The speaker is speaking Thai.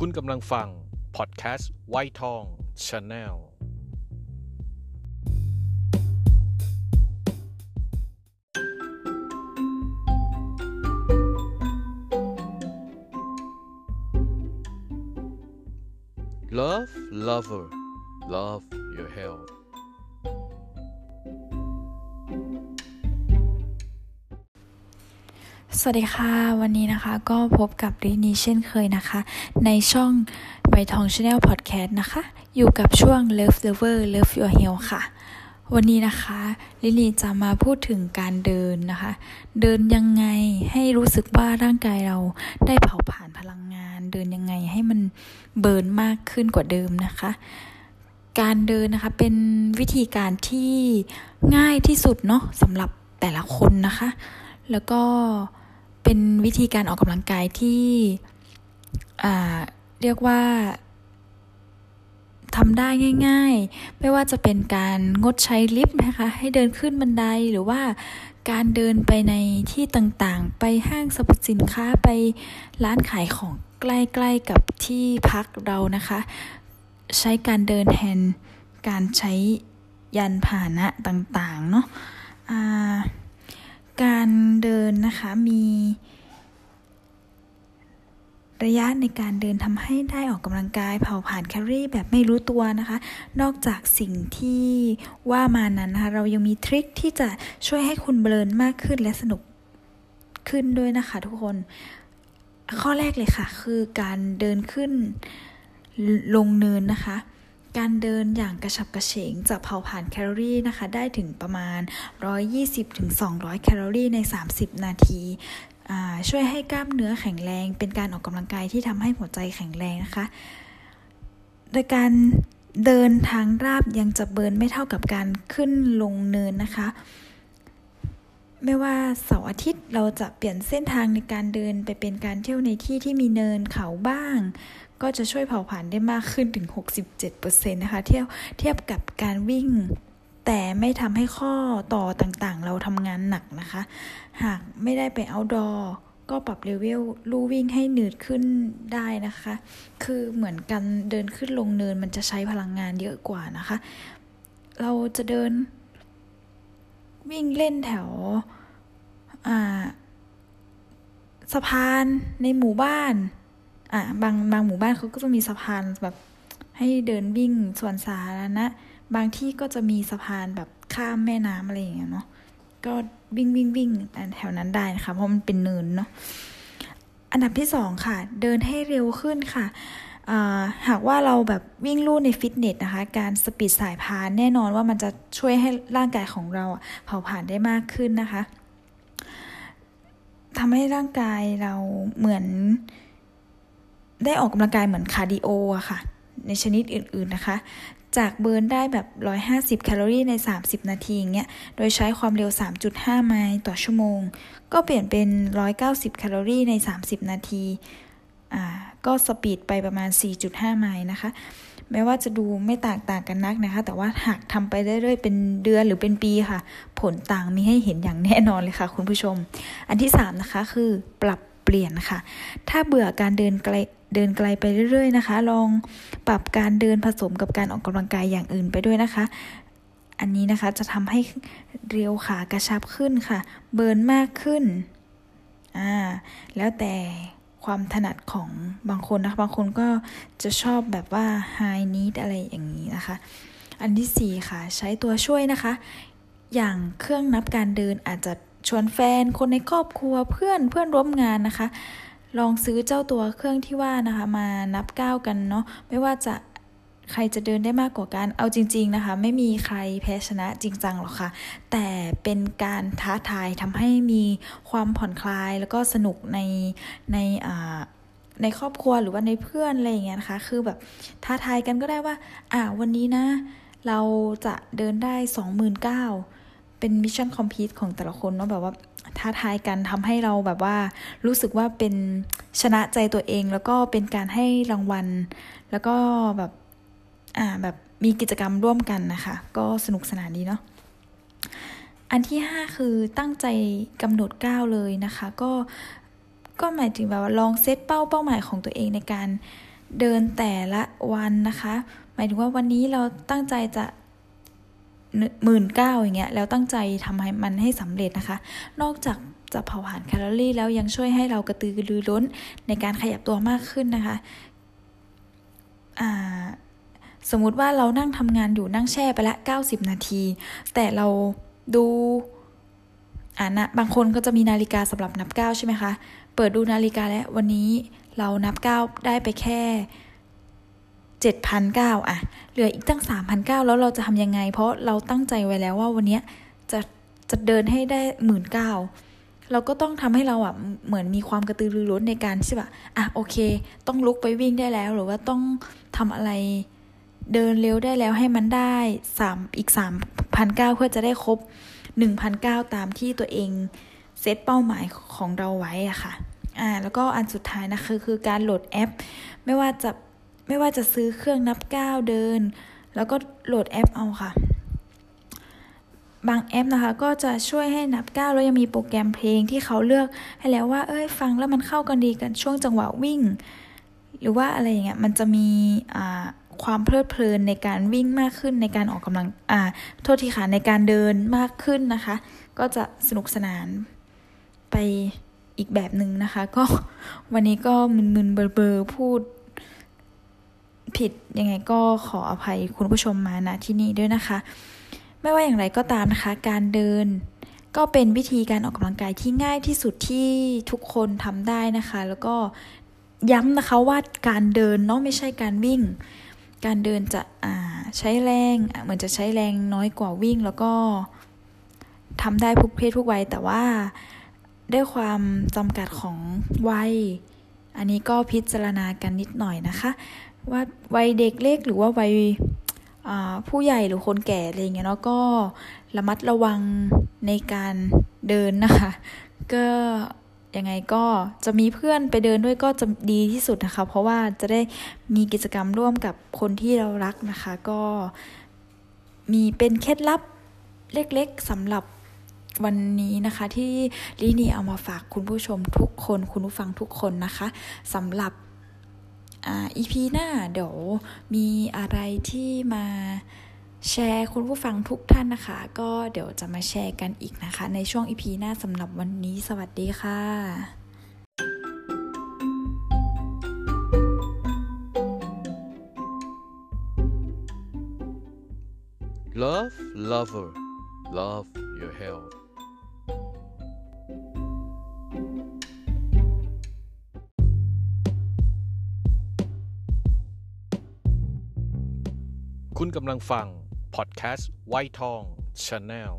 คุณกำลังฟัง พอดแคสต์ไวท์ทองชาแนล Love lover love your health สวัสดีค่ะ วันนี้นะคะก็พบกับรินีเช่นเคยนะคะ ในช่องใบทองชาแนลพอดแคสต์นะคะ อยู่กับช่วง Love Lover Love Your Health ค่ะ วันนี้นะคะลินีจะมาพูดถึงการเดินนะคะ เดินยังไงให้รู้สึกว่าร่างกายเราได้เผาผ่านพลังงาน เดินยังไงให้มันเบิร์นมากขึ้นกว่าเดิมนะคะการเดินนะคะเป็นวิธีการที่ง่ายที่สุดเนาะสำหรับแต่ละคนนะคะ แล้วก็ เป็นวิธีการออกกำลังกายที่เรียกว่าทำได้ง่าย ๆ ไม่ว่าจะเป็นการงดใช้ลิฟต์นะคะ ให้เดินขึ้นบันไดหรือว่าการเดินไปในที่ต่างๆ ไปห้างสรรพสินค้าไปร้านขายของใกล้ๆกับที่พักเรานะคะ ใช้การเดินแทนการใช้ยันพาหนะต่างๆ เนาะ การเดินนะคะมีระยะในการเดินทำให้ได้ออกกำลังกายเผาผ่านแคลอรี่แบบไม่รู้ตัวนะคะ นอกจากสิ่งที่ว่ามานั้นนะคะ เรายังมีทริคที่จะช่วยให้คุณเบลินมากขึ้นและสนุกขึ้นด้วยนะคะทุกคน ข้อแรกเลยค่ะ คือการเดินขึ้นลงเนินนะคะ การเดินอย่างกระฉับกระเฉงจะเผาผ่านแคลอรี่นะคะ ได้ถึงประมาณ 120-200 แคลอรี่ใน 30 นาทีช่วยให้กล้ามเนื้อแข็งแรง เป็นการออกกำลังกายที่ทำให้หัวใจแข็งแรงนะคะ โดยการเดินทางราบยังจะเบิร์นไม่เท่ากับการขึ้นลงเนินนะคะ ไม่ว่าเสาร์อาทิตย์เราจะเปลี่ยนเส้นทางในการเดินไปเป็นการเที่ยวในที่ที่มีเนินเขาบ้าง ก็จะช่วยเผาผลาญได้มากขึ้นถึง 67%นะคะเทียบเทียบกับการวิ่ง แต่ไม่ทำให้ข้อต่อต่างๆ เราทำงานหนักนะคะ หากไม่ได้ไปเอาดอก็ปรับเลเวลลู่วิ่งให้หนืดขึ้นได้นะคะ คือเหมือนกันเดินขึ้นลงเนินมันจะใช้พลังงานเยอะกว่านะคะ เราจะเดินวิ่งเล่นแถว สะพานในหมู่บ้าน อ่าบางบางหมู่บ้านเขาก็จะมีสะพานแบบให้เดินวิ่งส่วนสาธารณะบางที่ก็จะมีสะพานแบบข้ามแม่น้ำอะไรอย่างเงี้ยเนาะก็วิ่งวิ่งวิ่งแถวนั้นได้นะคะเพราะมันเป็นเนินเนาะอันดับที่สองค่ะ เดินให้เร็วขึ้นค่ะหากว่าเราแบบวิ่งลู่ในฟิตเนสนะคะ การ speed สายพานแน่นอนว่ามันจะช่วยให้ร่างกายของเราเผาผลาญได้มากขึ้นนะคะ ทำให้ร่างกายเราเหมือน ได้ออกกำลังกายเหมือน cardio อะค่ะ ในชนิดอื่นๆนะคะ จาก burn ได้แบบ 150 แคลอรี่ใน 30 นาทีอย่างเงี้ย โดยใช้ความเร็ว 3.5 ไมล์ต่อชั่วโมง ก็เปลี่ยนเป็น 190 แคลอรี่ใน 30 นาทีอ่า ก็สปีดไปประมาณ 4.5 ไมล์นะคะแม้ว่าจะดูไม่ต่างต่างกันนักนะคะ แต่ว่าหากทำไปเรื่อยๆ เป็นเดือนหรือเป็นปีค่ะ ผลต่างมีให้เห็นอย่างแน่นอนเลยค่ะคุณผู้ชม อันที่ 3 นะคะคือปรับเปลี่ยนค่ะ ถ้าเบื่อการเดินไกลเดินไกลไปเรื่อยๆนะคะ ลองปรับการเดินผสมกับการออกกำลังกายอย่างอื่นไปด้วยนะคะ อันนี้นะคะจะทำให้เรียวขากระชับขึ้นค่ะ เบิร์นมากขึ้นอ่าแล้วแต่ ความถนัดของบางคนนะคะบางคนก็จะชอบแบบว่า high need อะไรอย่างนี้นะคะ อันที่ 4 ค่ะ ใช้ตัวช่วยนะคะ อย่างเครื่องนับการเดินอาจจะชวนแฟน คนในครอบครัวเพื่อนเพื่อนร่วมงานนะคะ ลองซื้อเจ้าตัวเครื่องที่ว่านะคะ มานับก้าวกันเนาะไม่ว่าจะ ใครจะเดินได้มากกว่ากัน เอาจริง ๆนะคะ ไม่มีใครแพ้ชนะจริงจังหรอกค่ะ แต่เป็นการท้าทายทำให้มีความผ่อนคลายแล้วก็สนุกในในอ่าในครอบครัวหรือว่าในเพื่อนอะไรอย่างเงี้ยนะคะ คือแบบท้าทายกันก็ได้ว่า อ่าวันนี้นะ เราจะเดินได้สองหมื่นก้าวเป็น mission complete ของแต่ละคนเนาะแบบว่าท้าทายกันทำให้เราแบบว่า รู้สึกว่าเป็นชนะใจตัวเอง แล้วก็เป็นการให้รางวัล แล้วก็แบบ อ่าแบบมีกิจกรรมร่วมกันนะคะ ก็สนุกสนานดีเนาะอันที่ 5 คือตั้งใจกำหนดก้าวเลยนะคะ ก็ก็หมายถึงแบบว่าลองเซตเป้าเป้าหมายของตัวเองในการเดินแต่ละวันนะคะ หมายถึงว่าวันนี้เราตั้งใจจะหมื่นเก้าอย่างเงี้ยแล้วตั้งใจทำให้มันให้สำเร็จนะคะ นอกจากจะเผาผลาญแคลอรี่แล้วยังช่วยให้เรากระตือรือร้นในการขยับตัวมากขึ้นนะคะ อ่า สมมุติว่าเรานั่งทำงานอยู่นั่งแช่ไปละ 90 นาที แต่เราดูอ่านะบางคนก็จะมีนาฬิกาสำหรับนับก้าใช่ไหมคะ เปิดดูนาฬิกาแล้ววันนี้เรานับก้าได้ไปแค่เจ็ดพันเก้าอะ เหลืออีกตั้งสามพันเก้าแล้วเราจะทำยังไง เพราะเราตั้งใจไว้แล้วว่าวันนี้จะจะเดินให้ได้หมื่นเก้าเราก็ต้องทำให้เราอะเหมือนมีความกระตือรือร้นในการใช่ปะอะโอเค ต้องลุกไปวิ่งได้แล้ว หรือว่าต้องทำอะไร เดินเร็วได้แล้วให้มันได้สามอีกสามพันเก้าเพื่อจะได้ครบหนึ่งพันเก้าตามที่ตัวเองเซตเป้าหมายของเราไว้อะค่ะอ่าแล้วก็อันสุดท้ายนะคือคือการโหลดแอป ไม่ว่าจะไม่ว่าจะซื้อเครื่องนับก้าวเดิน แล้วก็โหลดแอปเอาค่ะ บางแอปนะคะ ก็จะช่วยให้นับก้าวแล้วยังมีโปรแกรมเพลงที่เขาเลือกให้แล้วว่า เอ้ยฟังแล้วมันเข้ากันดีกันช่วงจังหวะวิ่ง หรือว่าอะไรอย่างเงี้ยมันจะมีอ่า ความเพลิดเพลินในการวิ่งมากขึ้นในการออกกำลังอ่าโทษทีค่ะในการเดินมากขึ้นนะคะ ก็จะสนุกสนานไปอีกแบบหนึ่งนะคะ ก็วันนี้ก็มึนๆเบอร์ๆพูดผิดยังไงก็ขออภัยคุณผู้ชมมาณที่นี่ด้วยนะคะ ไม่ว่าอย่างไรก็ตามนะคะ การเดินก็เป็นวิธีการออกกำลังกายที่ง่ายที่สุดที่ทุกคนทำได้นะคะ แล้วก็ย้ำนะคะว่าการเดินเนาะไม่ใช่การวิ่ง การเดินจะใช้แรงเหมือนจะใช้แรงน้อยกว่าวิ่ง แล้วก็ทำได้ทุกเพศทุกวัย แต่ว่าด้วยความจำกัดของวัย อันนี้ก็พิจารณากันนิดหน่อยนะคะ ว่าวัยเด็กเล็กหรือว่าวัยผู้ใหญ่หรือคนแก่อะไรเงี้ยเนาะก็ระมัดระวังในการเดินนะคะ ก็ ยังไงก็จะมีเพื่อนไปเดินด้วยก็จะดีที่สุดนะคะ เพราะว่าจะได้มีกิจกรรมร่วมกับคนที่เรารักนะคะ ก็มีเป็นเคล็ดลับเล็กๆสำหรับวันนี้นะคะที่ลีนี่เอามาฝากคุณผู้ชมทุกคนคุณผู้ฟังทุกคนนะคะสำหรับอีพีหน้าเดี๋ยวมีอะไรที่มา แชร์คุณผู้ฟังทุกท่านนะคะ ก็เดี๋ยวจะมาแชร์กันอีกนะคะ ในช่วงอีพีหน้าสำหรับวันนี้ สวัสดีค่ะ Love lover love your health คุณกำลังฟัง พอดแคสต์ไวท์ทองชาแนล